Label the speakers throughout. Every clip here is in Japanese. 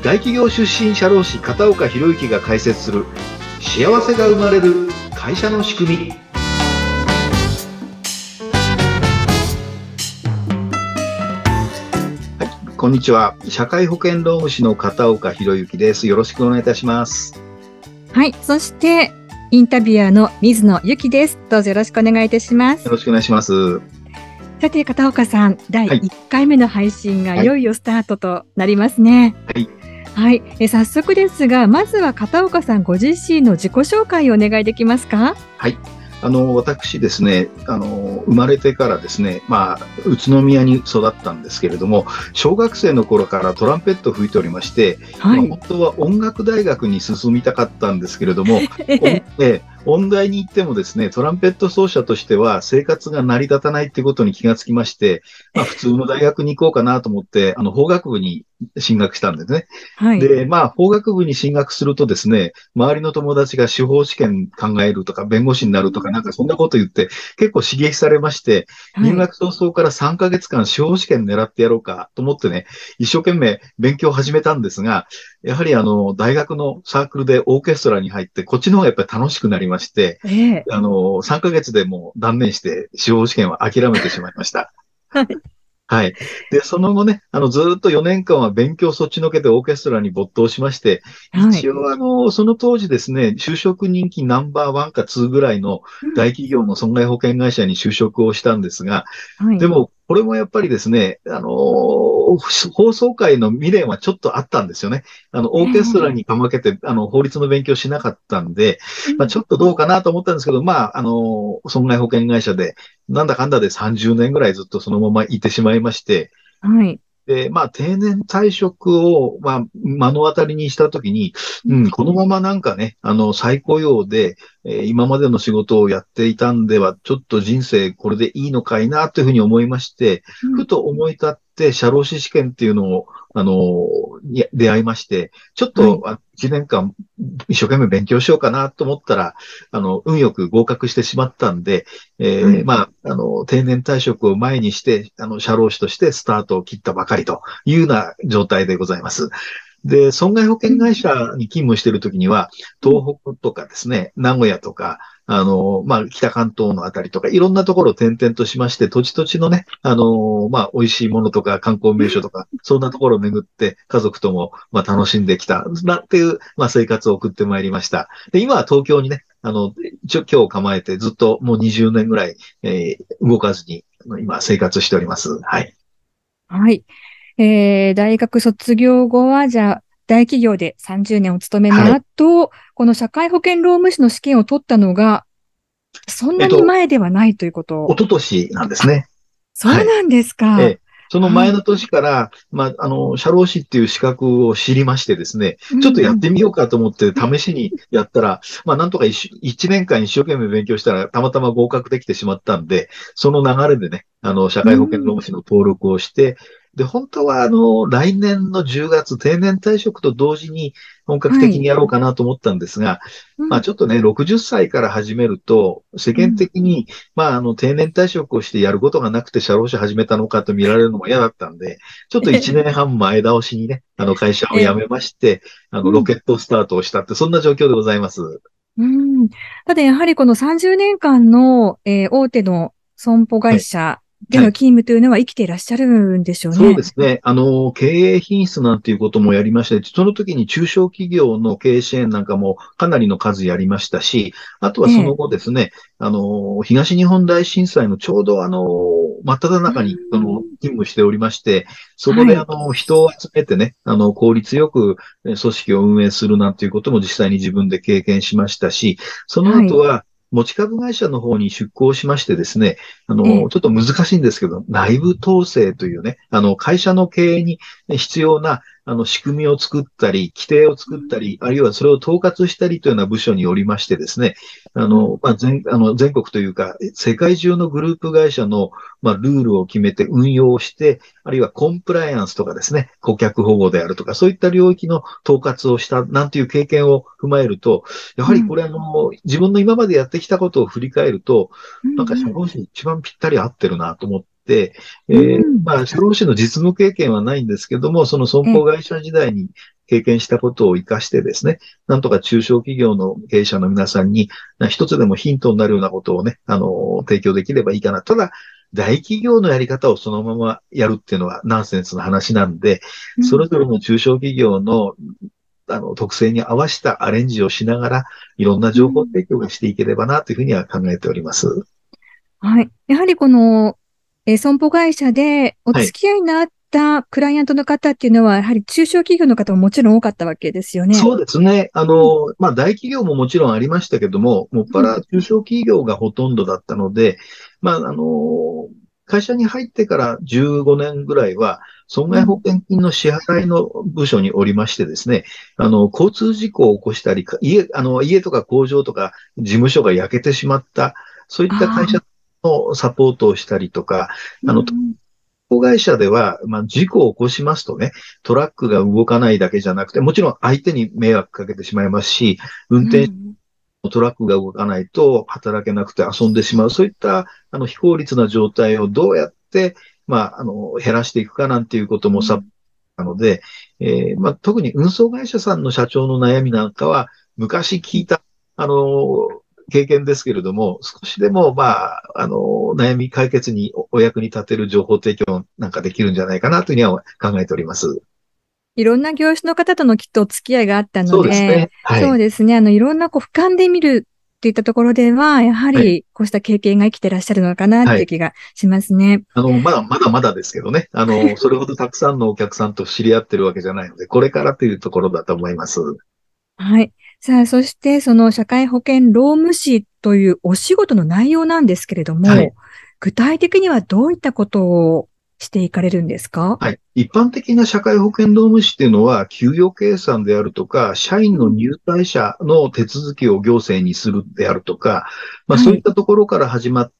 Speaker 1: 大企業出身社労士片岡博之が解説する幸せが生まれる会社の仕組み。はいこんにちは。社会保険労務士の片岡博之です。よろしくお願いいたします。
Speaker 2: はいそしてインタビュアーの水野由紀です。どうぞよろしくお願いいたします。
Speaker 1: よろしくお願いします。
Speaker 2: さて片岡さん第1回目の配信がい。よいよスタートとなりますね。
Speaker 1: はい
Speaker 2: はい、え早速ですが、まずは片岡さんご自身の自己紹介をお願いできますか？
Speaker 1: はい。あの、私ですね、あの、生まれてからですね、まあ、宇都宮に育ったんですけれども、小学生の頃からトランペットを吹いておりまして、はい、まあ、本当は音楽大学に進みたかったんですけれども、え音大に行ってもですね、トランペット奏者としては生活が成り立たないってことに気がつきまして、まあ普通の大学に行こうかなと思って、あの法学部に進学したんですね。はい。で、まあ法学部に進学するとですね、周りの友達が司法試験考えるとか、弁護士になるとか、なんかそんなこと言って、結構刺激されまして、入学早々から3ヶ月間司法試験狙ってやろうかと思ってね、一生懸命勉強を始めたんですが、やはりあの、大学のサークルでオーケストラに入って、こっちの方がやっぱり楽しくなりまして、えー、あの、3ヶ月でもう断念して、司法試験は諦めてしまいました。はい。はい。で、その後ね、あの、ずっと4年間は勉強そっちのけでオーケストラに没頭しまして、はい、一応あの、その当時ですね、就職人気ナンバーワンかツーぐらいの大企業の損害保険会社に就職をしたんですが、はい、でも、これもやっぱりですね、あのー、法曹界の未練はちょっとあったんですよね。あの、オーケストラにかまけて、あの、法律の勉強しなかったんで、まあ、ちょっとどうかなと思ったんですけど、まあ、あのー、損害保険会社で、なんだかんだで30年ぐらいずっとそのままいてしまいまして、はい。で、まあ、定年退職を、まあ、目の当たりにしたときに、うん、このままなんかね、あの、再雇用で、えー、今までの仕事をやっていたんでは、ちょっと人生これでいいのかいな、というふうに思いまして、ふと思い立って、社労士試験っていうのを、あの、に出会いまして、ちょっと、一年間一生懸命勉強しようかなと思ったら、あの、運よく合格してしまったんで、えー、まあ、あの、定年退職を前にして、あの、社労士としてスタートを切ったばかりというような状態でございます。で、損害保険会社に勤務しているときには、東北とかですね、名古屋とか、あの、まあ、北関東のあたりとか、いろんなところを転々としまして、土地土地のね、あの、まあ、美味しいものとか観光名所とか、そんなところを巡って、家族とも、まあ、楽しんできた、なっていう、まあ、生活を送ってまいりました。で、今は東京にね、あの、今日構えてずっともう20年ぐらい、えー、動かずに、今生活しております。はい。
Speaker 2: はい。えー、大学卒業後は、じゃあ、大企業で30年お勤めの後、はい、この社会保険労務士の試験を取ったのが、そんなに前ではないということ。
Speaker 1: えっと、一昨年なんですね。
Speaker 2: そうなんですか。はい、え
Speaker 1: その前の年から、まあ、あの、社労士っていう資格を知りましてですね、ちょっとやってみようかと思って試しにやったら、まあ、なんとか一一年間一生懸命勉強したら、たまたま合格できてしまったんで、その流れでね、あの、社会保険労務士の登録をして、で、本当はあの、来年の10月定年退職と同時に本格的にやろうかなと思ったんですが、はい、まあちょっとね、60歳から始めると、世間的に、うん、まああの、定年退職をしてやることがなくて社労士始めたのかと見られるのも嫌だったんで、ちょっと1年半前倒しにね、あの会社を辞めまして、あの、ロケットスタートをしたって、そんな状況でございます。
Speaker 2: うん。ただやはりこの30年間の、えー、大手の損保会社、はいでの勤務というのは生きていらっしゃるんでしょうね。
Speaker 1: そうですね。あの、経営品質なんていうこともやりまして、その時に中小企業の経営支援なんかもかなりの数やりましたし、あとはその後ですね、ええ、あの、東日本大震災のちょうどあの、真っ只中に、あの、勤務しておりまして、そこであの、人を集めてね、あの、効率よく組織を運営するなんていうことも実際に自分で経験しましたし、その後は、持ち株会社の方に出向しましてですね、あの、ちょっと難しいんですけど、内部統制というね、あの、会社の経営に必要な、あの、仕組みを作ったり、規定を作ったり、あるいはそれを統括したりというような部署におりましてですね、あの、まあ、全、あの、全国というか、世界中のグループ会社の、まあ、ルールを決めて運用して、あるいはコンプライアンスとかですね、顧客保護であるとか、そういった領域の統括をした、なんていう経験を踏まえると、やはりこれあの、自分の今までやってきたことを振り返ると、なんか社労士に一番ぴったり合ってるなと思って、えー、まあ、社労士の実務経験はないんですけども、その損保会社時代に経験したことを活かしてですね、なんとか中小企業の経営者の皆さんに、一つでもヒントになるようなことをね、あの、提供できればいいかな。ただ、大企業のやり方をそのままやるっていうのはナンセンスな話なんで、それぞれの中小企業のあの、特性に合わせたアレンジをしながら、いろんな情報提供をしていければなというふうには考えております。
Speaker 2: はい。やはりこの、えー、損保会社でお付き合いになったクライアントの方っていうのは、やはり中小企業の方ももちろん多かったわけですよね。
Speaker 1: そうですね。あの、うん、まあ、大企業ももちろんありましたけども、もっぱら中小企業がほとんどだったので、まあ、あの、会社に入ってから15年ぐらいは、損害保険金の支払いの部署におりましてですね、あの、交通事故を起こしたり、家、あの、家とか工場とか事務所が焼けてしまった、そういった会社のサポートをしたりとか、あの、保会社では、まあ、事故を起こしますとね、トラックが動かないだけじゃなくて、もちろん相手に迷惑かけてしまいますし、運転トラックが動かないと働けなくて遊んでしまう。そういったあの非効率な状態をどうやって、まあ、あの、減らしていくかなんていうこともさ、なので、えー、まあ、特に運送会社さんの社長の悩みなんかは、昔聞いた、あの、経験ですけれども、少しでも、まあ、あの、悩み解決にお役に立てる情報提供なんかできるんじゃないかなというふうには考えております。
Speaker 2: いろんな業種の方とのきっとお付き合いがあったので、そうですね。はい、そうですね。あの、いろんなこう、俯瞰で見るっていったところでは、やはりこうした経験が生きてらっしゃるのかなっていう気がしますね。
Speaker 1: はい、あの、まだまだまだですけどね。あの、それほどたくさんのお客さんと知り合ってるわけじゃないので、これからというところだと思います。
Speaker 2: はい。さあ、そしてその社会保険労務士というお仕事の内容なんですけれども、はい、具体的にはどういったことをしていかれるんですか？
Speaker 1: はい。一般的な社会保険労務士っていうのは、給与計算であるとか、社員の入隊者の手続きを行政にするであるとか、まあそういったところから始まって、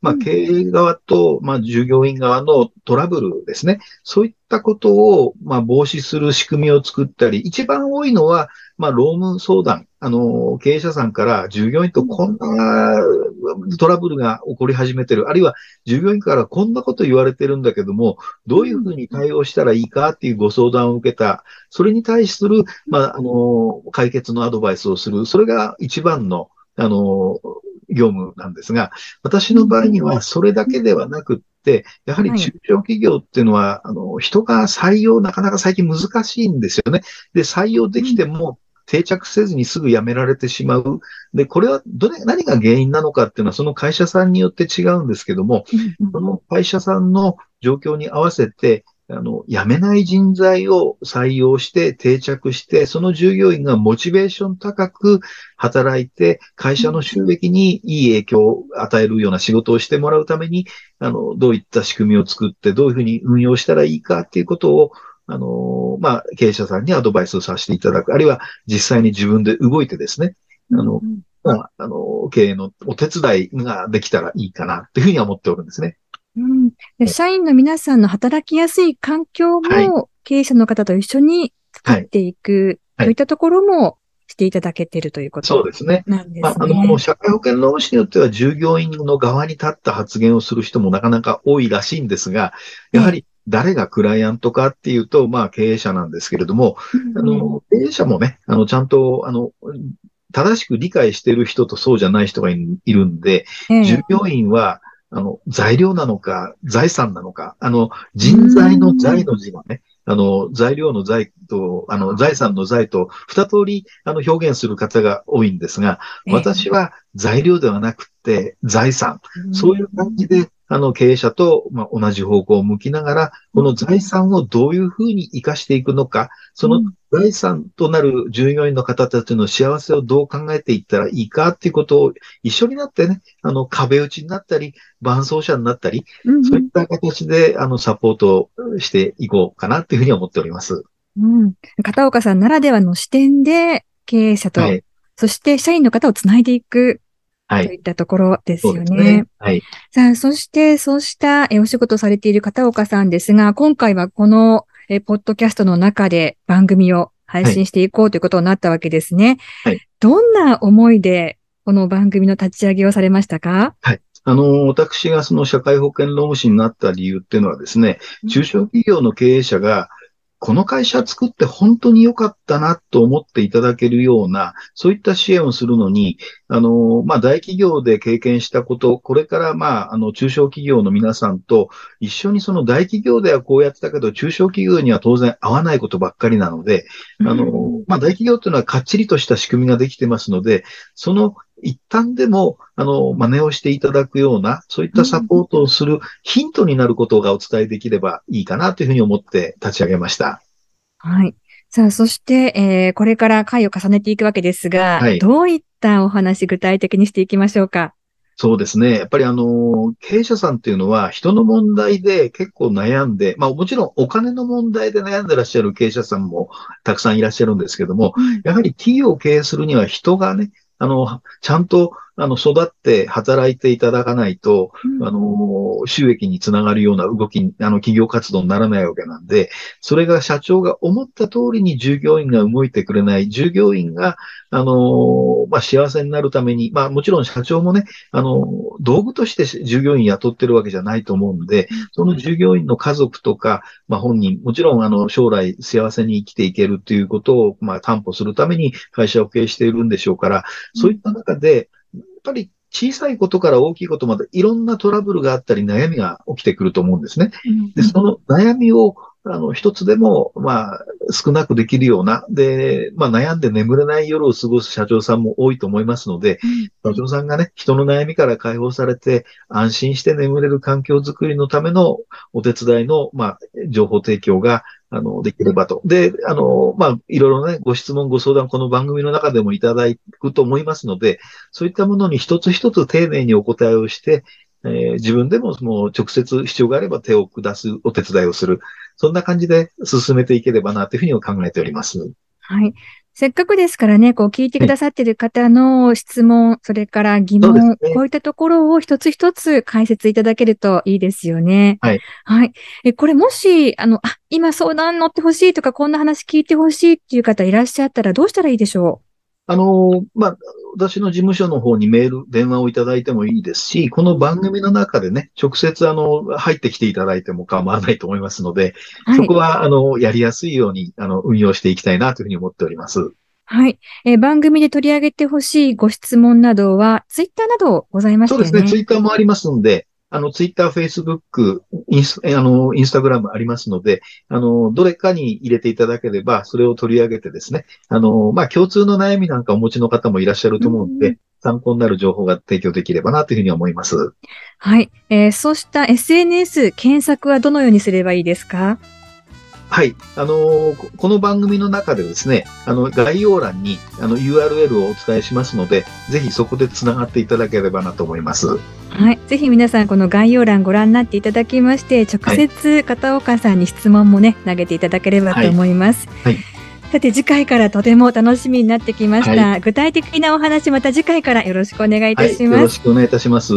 Speaker 1: まあ経営側と、まあ従業員側のトラブルですね。そういったことを、まあ防止する仕組みを作ったり、一番多いのは、まあ労務相談。あの、経営者さんから従業員とこんなトラブルが起こり始めてる。あるいは従業員からこんなこと言われてるんだけども、どういうふうに対応したらいいかっていうご相談を受けた。それに対する、まあ、あの、解決のアドバイスをする。それが一番の、あの、業務なんですが、私の場合にはそれだけではなくって、やはり中小企業っていうのは、あの、人が採用なかなか最近難しいんですよね。で、採用できても、定着せずにすぐ辞められてしまう。で、これはどれ、何が原因なのかっていうのはその会社さんによって違うんですけども、その会社さんの状況に合わせて、あの、辞めない人材を採用して定着して、その従業員がモチベーション高く働いて、会社の収益にいい影響を与えるような仕事をしてもらうために、あの、どういった仕組みを作って、どういうふうに運用したらいいかっていうことを、あの、まあ、経営者さんにアドバイスをさせていただく、あるいは実際に自分で動いてですね、あの、まあ、あの、経営のお手伝いができたらいいかなというふうには思っておるんですね。
Speaker 2: うん、で社員の皆さんの働きやすい環境も、経営者の方と一緒に作っていく、はい、といったところもしていただけているということ、
Speaker 1: そうですね。なんですね。まあ、あの、社会保険労務士によっては従業員の側に立った発言をする人もなかなか多いらしいんですが、やはり誰がクライアントかっていうと、まあ経営者なんですけれども、あの、経営者もね、あの、ちゃんと、あの、正しく理解している人とそうじゃない人がいるんで、従業員は、あの、材料なのか、財産なのか、あの、人材の財の字がね、あの、材料の財と、あの、財産の財と、二通り、あの、表現する方が多いんですが、私は材料ではなくて、財産。そういう感じで、あの、経営者と、まあ、同じ方向を向きながら、この財産をどういうふうに活かしていくのか、その財産となる従業員の方たちの幸せをどう考えていったらいいかっていうことを一緒になってね、あの、壁打ちになったり、伴走者になったり、そういった形で、あの、サポートしていこうかなっていうふうに思っております。
Speaker 2: うん。片岡さんならではの視点で、経営者と、はい、そして社員の方をつないでいくはい。といったところですよね。ね
Speaker 1: はい。
Speaker 2: さあ、そして、そうしたえお仕事されている片岡さんですが、今回はこのえポッドキャストの中で番組を配信していこうということになったわけですね。はい。どんな思いでこの番組の立ち上げをされましたか？
Speaker 1: はい。あの、私がその社会保険労務士になった理由っていうのはですね、中小企業の経営者がこの会社作って本当に良かったなと思っていただけるような、そういった支援をするのに、あの、まあ、大企業で経験したこと、これからまあ、あの、中小企業の皆さんと一緒にその大企業ではこうやってたけど、中小企業には当然合わないことばっかりなので、あの、まあ、大企業っていうのはかっちりとした仕組みができてますので、その一旦でも、あの、真似をしていただくような、そういったサポートをするヒントになることがお伝えできればいいかなというふうに思って立ち上げました。
Speaker 2: はい。さあ、そして、えー、これから回を重ねていくわけですが、はい、どういったお話、具体的にしていきましょうか？
Speaker 1: そうですね。やっぱりあの、経営者さんっていうのは人の問題で結構悩んで、まあもちろんお金の問題で悩んでらっしゃる経営者さんもたくさんいらっしゃるんですけども、やはり企業を経営するには人がね、あの、ちゃんと、あの、育って働いていただかないと、うん、あの、収益につながるような動き、あの、企業活動にならないわけなんで、それが社長が思った通りに従業員が動いてくれない、従業員が、あの、まあ、幸せになるために、まあ、もちろん社長もね、あの、道具として従業員雇ってるわけじゃないと思うんで、その従業員の家族とか、まあ、本人、もちろん、あの、将来幸せに生きていけるっていうことを、まあ、担保するために会社を経営しているんでしょうから、そういった中で、ぱり小さいことから大きいことまでいろんなトラブルがあったり悩みが起きてくると思うんですね。で、その悩みをあの、一つでも、まあ、少なくできるような、で、まあ、悩んで眠れない夜を過ごす社長さんも多いと思いますので、社長さんがね、人の悩みから解放されて、安心して眠れる環境づくりのためのお手伝いの、まあ、情報提供が、あの、できればと。で、あの、まあ、いろいろね、ご質問、ご相談、この番組の中でもいただくと思いますので、そういったものに一つ一つ丁寧にお答えをして、えー、自分でももう直接必要があれば手を下すお手伝いをする。そんな感じで進めていければなというふうに考えております。
Speaker 2: はい。せっかくですからね、こう聞いてくださっている方の質問、はい、それから疑問、ね、こういったところを一つ一つ解説いただけるといいですよね。
Speaker 1: はい。
Speaker 2: はい。え、これもし、あの、あ、今相談乗ってほしいとか、こんな話聞いてほしいっていう方いらっしゃったらどうしたらいいでしょう？
Speaker 1: あの、まあ、私の事務所の方にメール、電話をいただいてもいいですし、この番組の中でね、直接あの、入ってきていただいても構わないと思いますので、はい、そこはあの、やりやすいように、あの、運用していきたいなというふうに思っております。
Speaker 2: はい。えー、番組で取り上げてほしいご質問などは、ツイッターなどございます
Speaker 1: ね。そうですね。ツイッターもありますんで、あの、ツイッター、フェイスブック、インス、あの、インスタグラムありますので、あの、どれかに入れていただければ、それを取り上げてですね、あの、まあ、共通の悩みなんかお持ちの方もいらっしゃると思うので、参考になる情報が提供できればなというふうに思います。
Speaker 2: はい。えー、そうした SNS 検索はどのようにすればいいですか？
Speaker 1: はい。あのー、この番組の中でですね、あの、概要欄に、あの、URL をお伝えしますので、ぜひそこで繋がっていただければなと思います。
Speaker 2: はい。ぜひ皆さん、この概要欄ご覧になっていただきまして、直接片岡さんに質問もね、投げていただければと思います。はい、はいさて次回からとても楽しみになってきました、はい、具体的なお話また次回からよろしくお願いいたします、はい、よ
Speaker 1: ろしくお願いいたします